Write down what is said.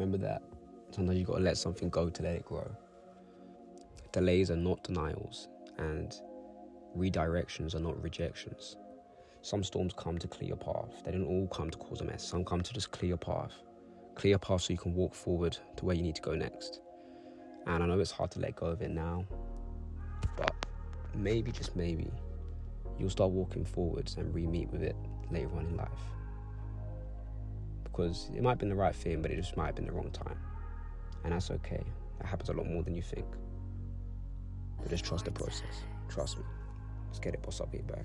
Remember that. Sometimes you've gotta let something go to let it grow. Delays are not denials, and redirections are not rejections. Some storms come to clear your path. They don't all come to cause a mess. Some come to just clear your path. Clear your path so you can walk forward to where you need to go next. And I know it's hard to let go of it now, but maybe, just maybe, you'll start walking forwards and re meet with it later on in life. Because it might have been the right thing, but it just might have been the wrong time. And that's okay. That happens a lot more than you think. But just trust the process. Trust me. Let's get it, boss. I'll be back.